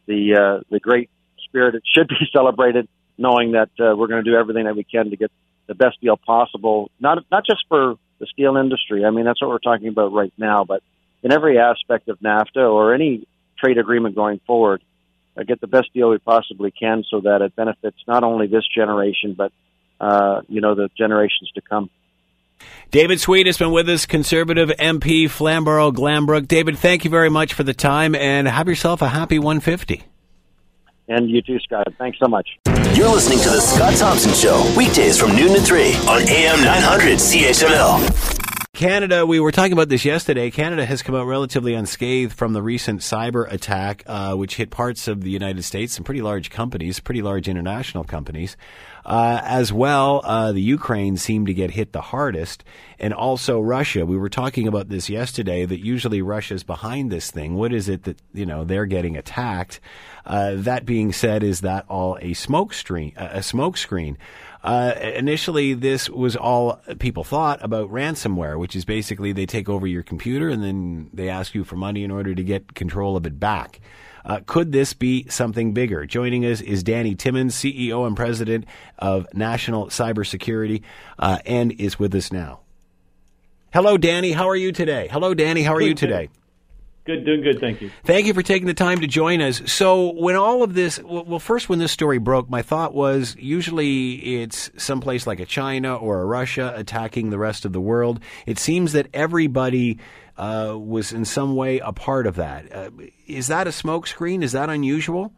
the uh, the great spirit. It should be celebrated, knowing that uh, we're going to do everything that we can to get the best deal possible. Not not just for the steel industry. I mean, that's what we're talking about right now, but in every aspect of NAFTA or any trade agreement going forward, uh, get the best deal we possibly can so that it benefits not only this generation but uh, you know the generations to come. David Sweet has been with us, Conservative MP, Flamborough, Glanbrook. David, thank you very much for the time and have yourself a happy 150. And you too, Scott. Thanks so much. You're listening to The Scott Thompson Show, weekdays from noon to 3 on AM 900 CHML. Canada, we were talking about this yesterday. Canada has come out relatively unscathed from the recent cyber attack, uh, which hit parts of the United States, some pretty large companies, pretty large international companies. Uh, as well, uh, the Ukraine seemed to get hit the hardest, and also Russia. We were talking about this yesterday. That usually Russia's behind this thing. What is it that you know they're getting attacked? Uh, that being said, is that all a smoke screen? A smoke screen? Uh, initially, this was all people thought about ransomware, which is basically they take over your computer and then they ask you for money in order to get control of it back. Uh, could this be something bigger? Joining us is Danny Timmins, CEO and President of National Cybersecurity, uh, and is with us now. Hello, Danny. How are you today? Hello, Danny. How are you today? Good, doing good, thank you. Thank you for taking the time to join us. So, when all of this, well, first, when this story broke, my thought was usually it's someplace like a China or a Russia attacking the rest of the world. It seems that everybody uh, was in some way a part of that. Uh, is that a smokescreen? Is that unusual?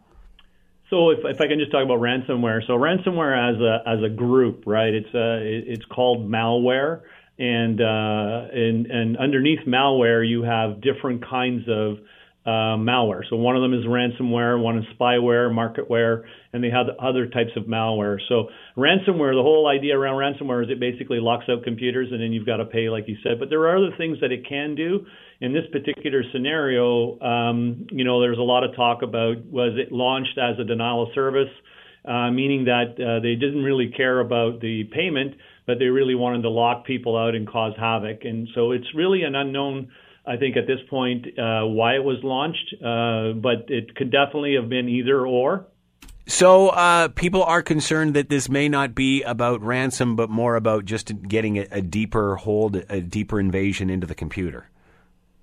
So, if, if I can just talk about ransomware, so ransomware as a as a group, right? It's uh, it's called malware and uh, and and underneath malware you have different kinds of uh, malware. So one of them is ransomware, one is spyware, marketware, and they have other types of malware. So ransomware, the whole idea around ransomware is it basically locks out computers and then you've got to pay, like you said. But there are other things that it can do. In this particular scenario, um, you know, there's a lot of talk about was it launched as a denial of service, uh, meaning that uh, they didn't really care about the payment but they really wanted to lock people out and cause havoc. And so it's really an unknown, I think, at this point, uh, why it was launched, uh, but it could definitely have been either or. So uh, people are concerned that this may not be about ransom, but more about just getting a, a deeper hold, a deeper invasion into the computer.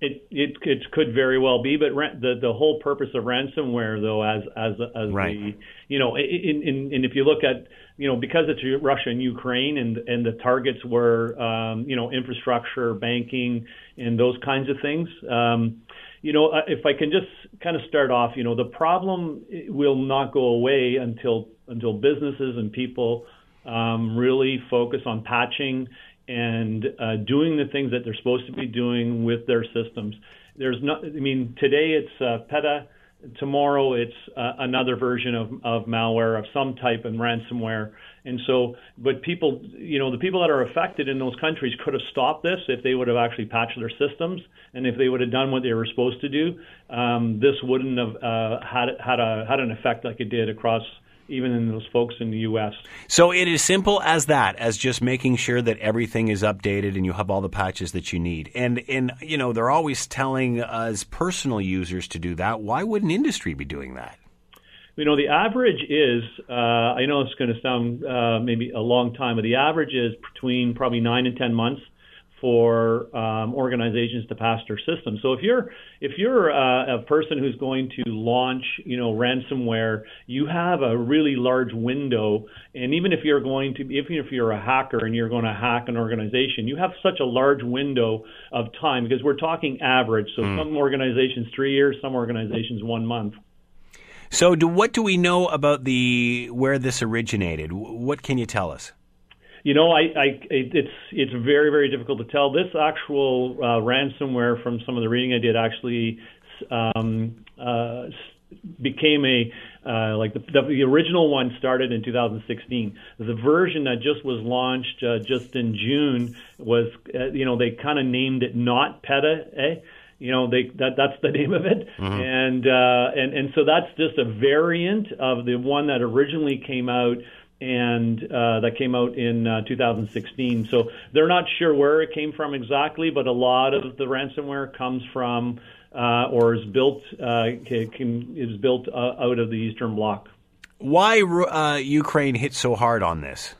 It, it it could very well be, but the the whole purpose of ransomware, though, as as as right. the you know, in, in, and if you look at you know because it's Russia and Ukraine, and and the targets were um, you know infrastructure, banking, and those kinds of things. Um, you know, uh, if I can just kind of start off, you know, the problem will not go away until until businesses and people um, really focus on patching and uh, doing the things that they're supposed to be doing with their systems. There's not, I mean, today it's uh, Petya Tomorrow it's uh, another version of, of malware of some type and ransomware. And so, but people, you know, the people that are affected in those countries could have stopped this if they would have actually patched their systems and if they would have done what they were supposed to do. Um, this wouldn't have uh, had had a had an effect like it did across even in those folks in the U.S. So it is simple as that, as just making sure that everything is updated and you have all the patches that you need. And and you know they're always telling us personal users to do that. Why wouldn't industry be doing that? You know, the average is, uh, I know it's going to sound uh, maybe a long time, but the average is between probably nine and 10 months for um, organizations to pass their system. So if you're if you're uh, a person who's going to launch, you know, ransomware, you have a really large window. And even if you're going to, even if you're a hacker and you're going to hack an organization, you have such a large window of time because we're talking average. So mm. some organizations three years, some organizations one month. So, do, what do we know about the where this originated? What can you tell us? You know, I, I it's it's very very difficult to tell. This actual uh, ransomware from some of the reading I did actually um, uh, became a uh, like the, the original one started in 2016. The version that just was launched uh, just in June was uh, you know they kind of named it not Petya. Eh? You know they that that's the name of it, mm-hmm. and uh, and and so that's just a variant of the one that originally came out and uh, that came out in uh, 2016. So they're not sure where it came from exactly, but a lot of the ransomware comes from uh, or is built uh, can, is built uh, out of the Eastern Bloc. Why uh, Ukraine hit so hard on this?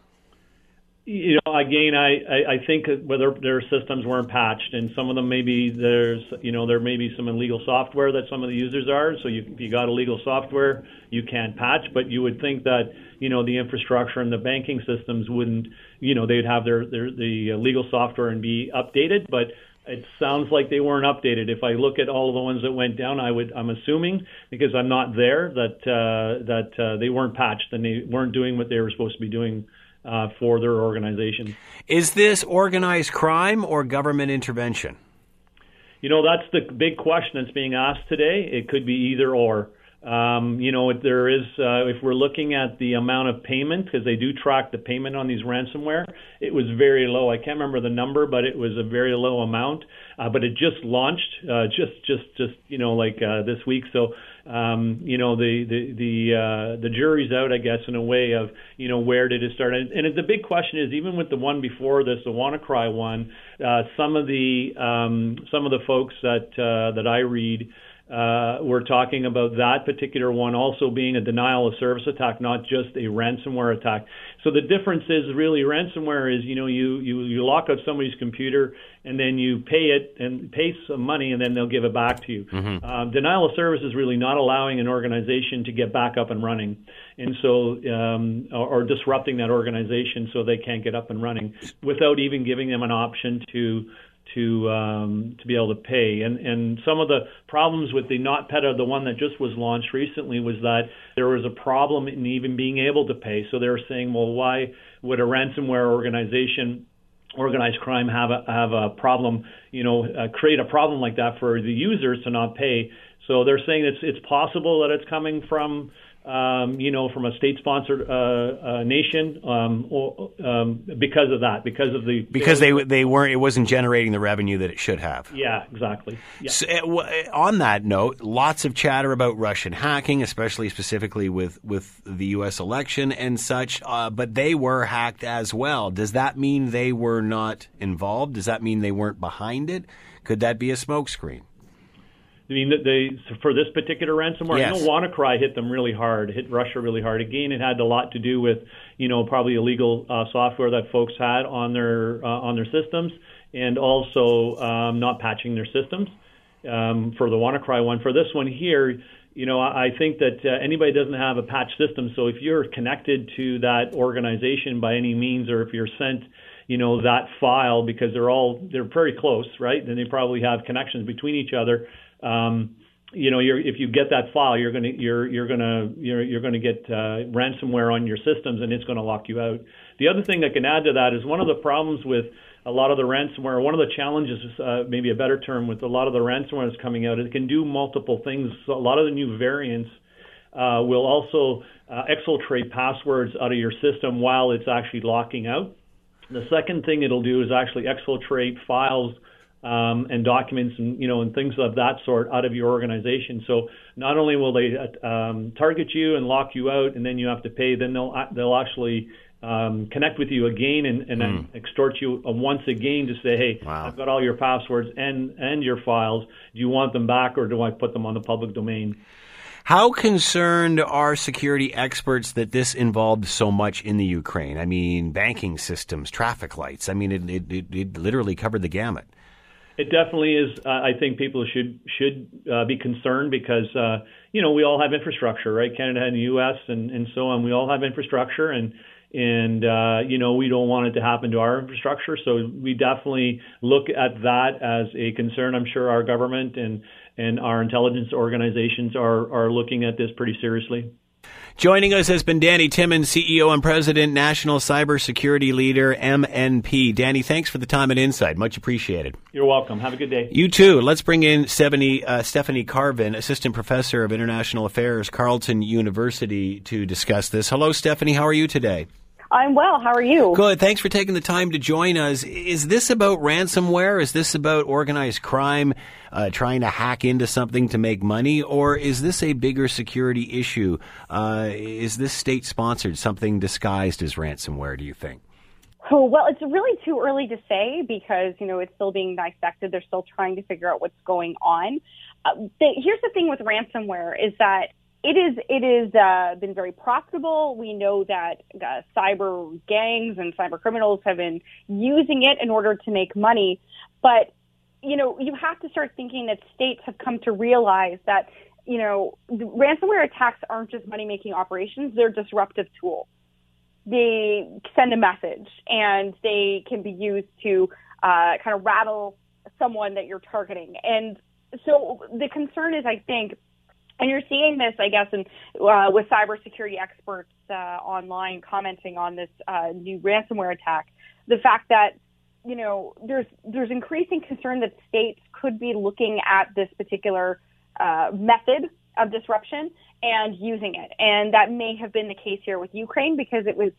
You know, again, I, I, think whether their systems weren't patched, and some of them maybe there's, you know, there may be some illegal software that some of the users are. So you, if you got illegal software, you can't patch. But you would think that, you know, the infrastructure and the banking systems wouldn't, you know, they'd have their, their the legal software and be updated. But it sounds like they weren't updated. If I look at all of the ones that went down, I would, I'm assuming because I'm not there that uh, that uh, they weren't patched and they weren't doing what they were supposed to be doing uh, for their organization. Is this organized crime or government intervention? You know, that's the big question that's being asked today. It could be either or. Um, you know, there is, uh, if we're looking at the amount of payment, because they do track the payment on these ransomware, it was very low. I can't remember the number, but it was a very low amount. Uh, but it just launched, uh, just, just, just, you know, like uh, this week. So um, you know, the the the uh, the jury's out, I guess, in a way of you know where did it start? And, and the big question is, even with the one before this, the WannaCry one, uh, some of the um, some of the folks that uh, that I read uh, we're talking about that particular one also being a denial of service attack, not just a ransomware attack. So the difference is really ransomware is you know you you, you lock up somebody's computer and then you pay it and pay some money and then they'll give it back to you. Mm-hmm. Uh, denial of service is really not allowing an organization to get back up and running, and so um, or, or disrupting that organization so they can't get up and running without even giving them an option to to um, to be able to pay. And and some of the problems with the not the one that just was launched recently, was that there was a problem in even being able to pay. So they were saying, well, why would a ransomware organization organized crime have a have a problem, you know, uh, create a problem like that for the users to not pay. So they're saying it's it's possible that it's coming from um, you know, from a state-sponsored uh, uh, nation, um, or, um, because of that, because of the because they they weren't it wasn't generating the revenue that it should have. Yeah, exactly. Yeah. So, uh, on that note, lots of chatter about Russian hacking, especially specifically with with the U.S. election and such. Uh, but they were hacked as well. Does that mean they were not involved? Does that mean they weren't behind it? Could that be a smokescreen? I mean, they for this particular ransomware, yes. you know, WannaCry hit them really hard, hit Russia really hard. Again, it had a lot to do with, you know, probably illegal uh, software that folks had on their uh, on their systems, and also um, not patching their systems. Um, for the WannaCry one, for this one here, you know, I think that uh, anybody doesn't have a patch system. So if you're connected to that organization by any means, or if you're sent, you know, that file because they're all they're very close, right? Then they probably have connections between each other um, you know, if you get that file, you're going to you're you're to you're you're to get uh, ransomware on your systems, and it's going to lock you out. The other thing that can add to that is one of the problems with a lot of the ransomware. One of the challenges, uh, maybe a better term, with a lot of the ransomware that's coming out, it can do multiple things. So a lot of the new variants uh, will also uh, exfiltrate passwords out of your system while it's actually locking out. The second thing it'll do is actually exfiltrate files um, and documents and you know and things of that sort out of your organization. So not only will they uh, um, target you and lock you out, and then you have to pay, then they'll they'll actually um, connect with you again and, and mm. extort you once again to say, hey, wow. I've got all your passwords and and your files. Do you want them back, or do I put them on the public domain? How concerned are security experts that this involved so much in the Ukraine? I mean, banking systems, traffic lights. I mean, it, it, it literally covered the gamut. It definitely is. Uh, I think people should should uh, be concerned because uh, you know we all have infrastructure, right? Canada and the U.S. and and so on. We all have infrastructure, and and uh, you know we don't want it to happen to our infrastructure. So we definitely look at that as a concern. I'm sure our government and and our intelligence organizations are are looking at this pretty seriously. Joining us has been Danny Timmins, CEO and President, National Cybersecurity Leader, MNP. Danny, thanks for the time and insight. Much appreciated. You're welcome. Have a good day. You too. Let's bring in Stephanie, uh, Stephanie Carvin, Assistant Professor of International Affairs, Carleton University, to discuss this. Hello, Stephanie. How are you today? I'm well. How are you? Good. Thanks for taking the time to join us. Is this about ransomware? Is this about organized crime uh, trying to hack into something to make money? Or is this a bigger security issue? Uh, is this state sponsored, something disguised as ransomware, do you think? Oh, well, it's really too early to say because, you know, it's still being dissected. They're still trying to figure out what's going on. Uh, the, here's the thing with ransomware is that it is it is uh, been very profitable. We know that uh, cyber gangs and cyber criminals have been using it in order to make money, but you know you have to start thinking that states have come to realize that you know ransomware attacks aren't just money making operations; they're disruptive tools. They send a message, and they can be used to uh, kind of rattle someone that you're targeting. And so the concern is, I think and you're seeing this, I guess, in, uh, with cybersecurity experts uh, online commenting on this uh, new ransomware attack. The fact that you know there's there's increasing concern that states could be looking at this particular uh, method of disruption and using it, and that may have been the case here with Ukraine because it was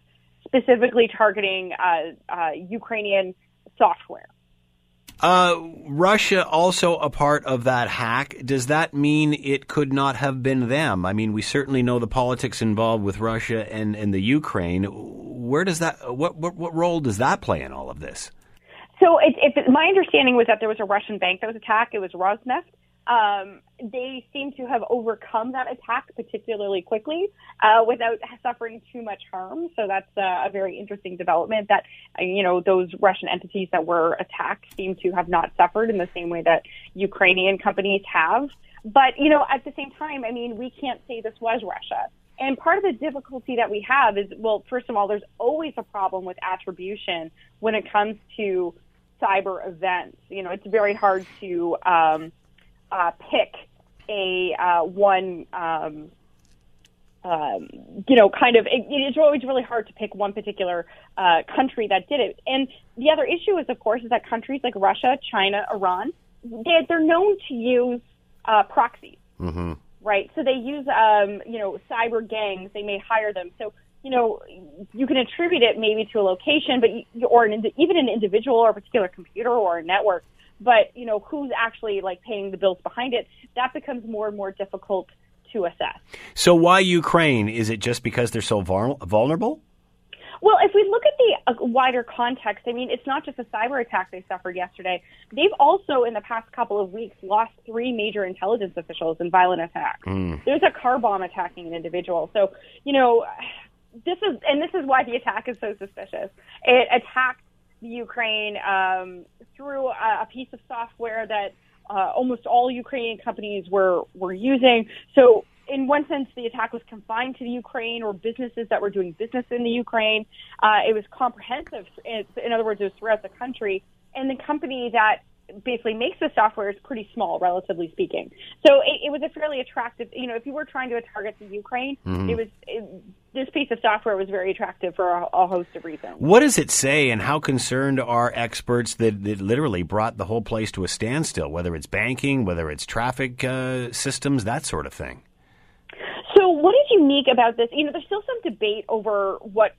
specifically targeting uh, uh, Ukrainian software. Uh, Russia also a part of that hack. Does that mean it could not have been them? I mean, we certainly know the politics involved with Russia and, and the Ukraine. Where does that what, what what role does that play in all of this? So, my understanding was that there was a Russian bank that was attacked. It was Rosneft, um, they seem to have overcome that attack particularly quickly uh, without suffering too much harm. So that's uh, a very interesting development. That uh, you know those Russian entities that were attacked seem to have not suffered in the same way that Ukrainian companies have. But you know, at the same time, I mean, we can't say this was Russia. And part of the difficulty that we have is, well, first of all, there's always a problem with attribution when it comes to cyber events. You know, it's very hard to um, uh, pick a uh, one, um, um, you know, kind of. It, it's always really hard to pick one particular uh, country that did it. And the other issue is, of course, is that countries like Russia, China, Iran, they, they're known to use uh, proxies. Mm-hmm. Right, so they use, um, you know, cyber gangs. They may hire them. So you know, you can attribute it maybe to a location, but you, or an, even an individual or a particular computer or a network but you know who's actually like paying the bills behind it that becomes more and more difficult to assess so why ukraine is it just because they're so vulnerable well, if we look at the uh, wider context, I mean, it's not just a cyber attack they suffered yesterday. They've also, in the past couple of weeks, lost three major intelligence officials in violent attacks. Mm. There's a car bomb attacking an individual. So, you know, this is, and this is why the attack is so suspicious. It attacked the Ukraine um, through a, a, piece of software that uh, almost all Ukrainian companies were were using. So in one sense, the attack was confined to the Ukraine or businesses that were doing business in the Ukraine. Uh, it was comprehensive. in other words, it was throughout the country. And the company that basically makes the software is pretty small, relatively speaking. So it, it was a fairly attractive. You know, if you were trying to target the Ukraine, Mm-hmm. it was it, this piece of software was very attractive for a, a host of reasons. What does it say, and how concerned are experts that, that literally brought the whole place to a standstill, whether it's banking, whether it's traffic uh, systems, that sort of thing? So, what is unique about this? You know, there's still some debate over what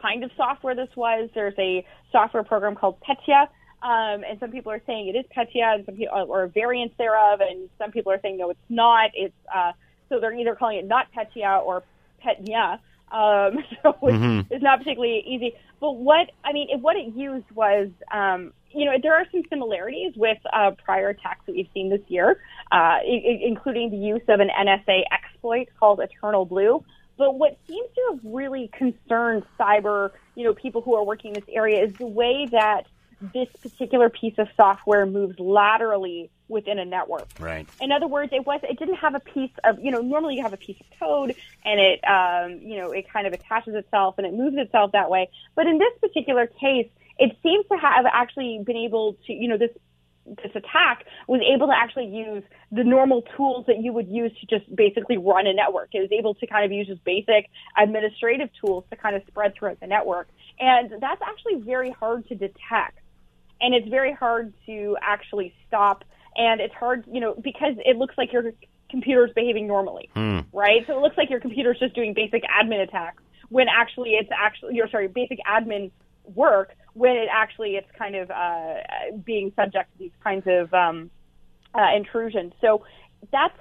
kind of software this was. There's a software program called Petya, um, and some people are saying it is Petya, and some people or a variants thereof, and some people are saying no, it's not. It's uh, so they're either calling it not Petya or Petnya. Um, so it's, it's not particularly easy. But what I mean, what it used was, um, you know, there are some similarities with uh, prior attacks that we've seen this year, uh, I- including the use of an NSA exploit called Eternal Blue. But what seems to have really concerned cyber, you know, people who are working in this area is the way that this particular piece of software moves laterally within a network. Right. In other words, it was it didn't have a piece of you know normally you have a piece of code and it um, you know it kind of attaches itself and it moves itself that way. But in this particular case, it seems to have actually been able to you know this this attack was able to actually use the normal tools that you would use to just basically run a network. It was able to kind of use just basic administrative tools to kind of spread throughout the network. And that's actually very hard to detect. And it's very hard to actually stop. And it's hard, you know, because it looks like your computer is behaving normally, right? So it looks like your computer is just doing basic admin attacks when actually it's actually, you're sorry, basic admin work when it actually it's kind of uh, being subject to these kinds of um, uh, intrusions. So that's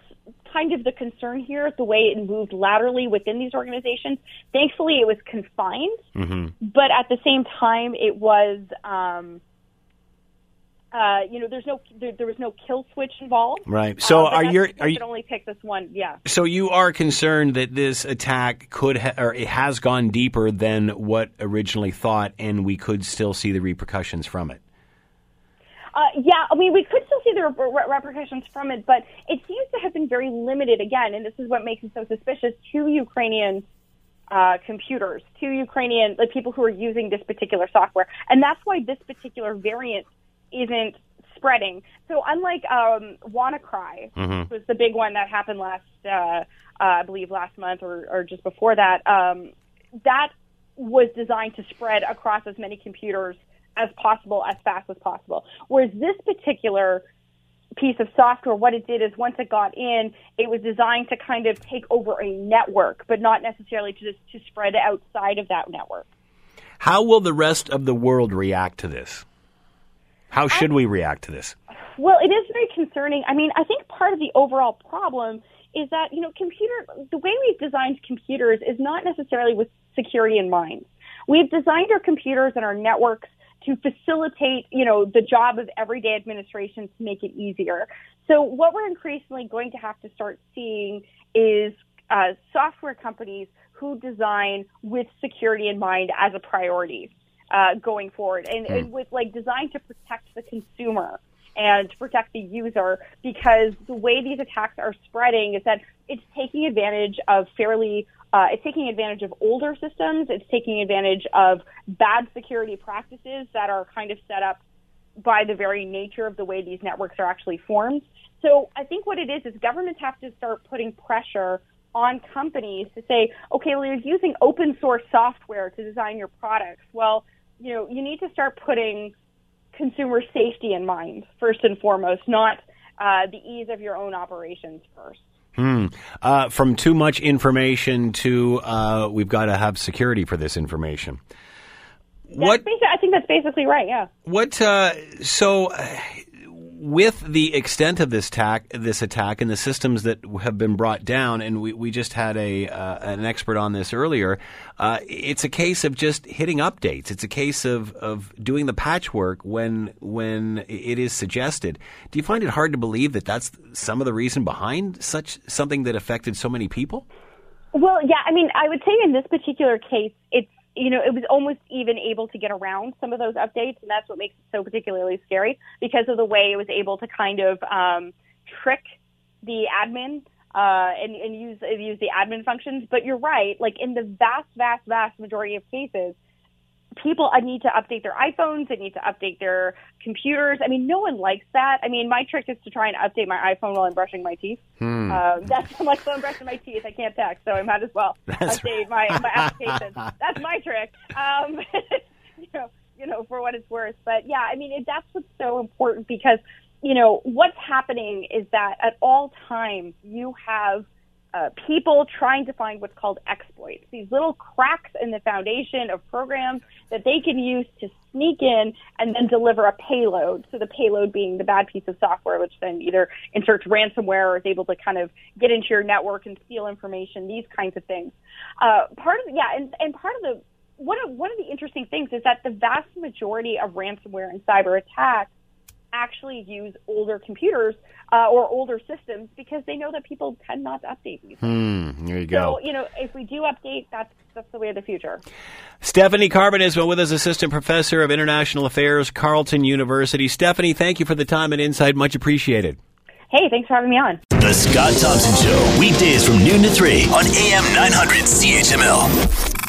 kind of the concern here, the way it moved laterally within these organizations. Thankfully, it was confined, but at the same time, it was. Um, uh, you know, there's no, there, there was no kill switch involved. Right. So Uh, but are you are you only pick this one? Yeah. so you are concerned that this attack could ha- or it has gone deeper than what originally thought, and we could still see the repercussions from it. Uh, yeah, I mean, we could still see the re- repercussions from it, but it seems to have been very limited again, and this is what makes it so suspicious to Ukrainian uh, computers, to Ukrainian like people who are using this particular software, and that's why this particular variant isn't spreading. So, unlike um, WannaCry, which was the big one that happened last, uh, uh, I believe, last month or, or just before that, um, that was designed to spread across as many computers as possible, as fast as possible. Whereas this particular piece of software, what it did is once it got in, it was designed to kind of take over a network, but not necessarily to just to spread outside of that network. How will the rest of the world react to this? How should we react to this? Well, it is very concerning. I mean, I think part of the overall problem is that, you know, computer, the way we've designed computers is not necessarily with security in mind. We've designed our computers and our networks to facilitate, you know, the job of everyday administration to make it easier. So what we're increasingly going to have to start seeing is uh, software companies who design with security in mind as a priority uh, going forward, and, and with like designed to protect the consumer and to protect the user because the way these attacks are spreading is that it's taking advantage of fairly uh, it's taking advantage of older systems. It's taking advantage of bad security practices that are kind of set up by the very nature of the way these networks are actually formed. So i think what it is is governments have to start putting pressure on companies to say okay well you're using open source software to design your products. Well you know you need to start putting consumer safety in mind first and foremost, not uh, the ease of your own operations first. Hmm. Uh, from too much information to uh, we've got to have security for this information. What That's basi- I think that's basically right. Yeah. What? Uh, so, uh, with the extent of this attack, this attack, and the systems that have been brought down, and we, we just had a uh, an expert on this earlier. Uh, it's a case of just hitting updates. It's a case of, of doing the patchwork when when it is suggested. Do you find it hard to believe that that's some of the reason behind such something that affected so many people? Well, yeah. I mean, I would say in this particular case, it's you know, it was almost even able to get around some of those updates, and that's what makes it so particularly scary because of the way it was able to kind of um, trick the admin uh, and, and use use the admin functions. But you're right, like in the vast, vast, vast majority of cases, people I need to update their iPhones, they need to update their computers. I mean, no one likes that. I mean, my trick is to try and update my iPhone while I'm brushing my teeth. Hmm. Uh, that's like while I'm brushing my teeth, I can't text, so I might as well that's update my my application. that's my trick. Um, you know, you know, for what it's worth. But yeah, I mean, it, that's what's so important because you know what's happening is that at all times you have uh, people trying to find what's called exploits, these little cracks in the foundation of programs that they can use to sneak in and then deliver a payload. So the payload being the bad piece of software, which then either inserts ransomware or is able to kind of get into your network and steal information, these kinds of things. Uh, part of the, yeah, and, and part of the one of one of the interesting things is that the vast majority of ransomware and cyber attacks actually use older computers uh, or older systems because they know that people tend not to update these. Hmm, there you go. So, you know, if we do update, that's that's the way of the future. Stephanie Carvin is with us, assistant professor of international affairs, Carleton University. Stephanie, thank you for the time and insight. Much appreciated. Hey, thanks for having me on. The Scott Thompson Show, weekdays from noon to 3 on AM 900 CHML.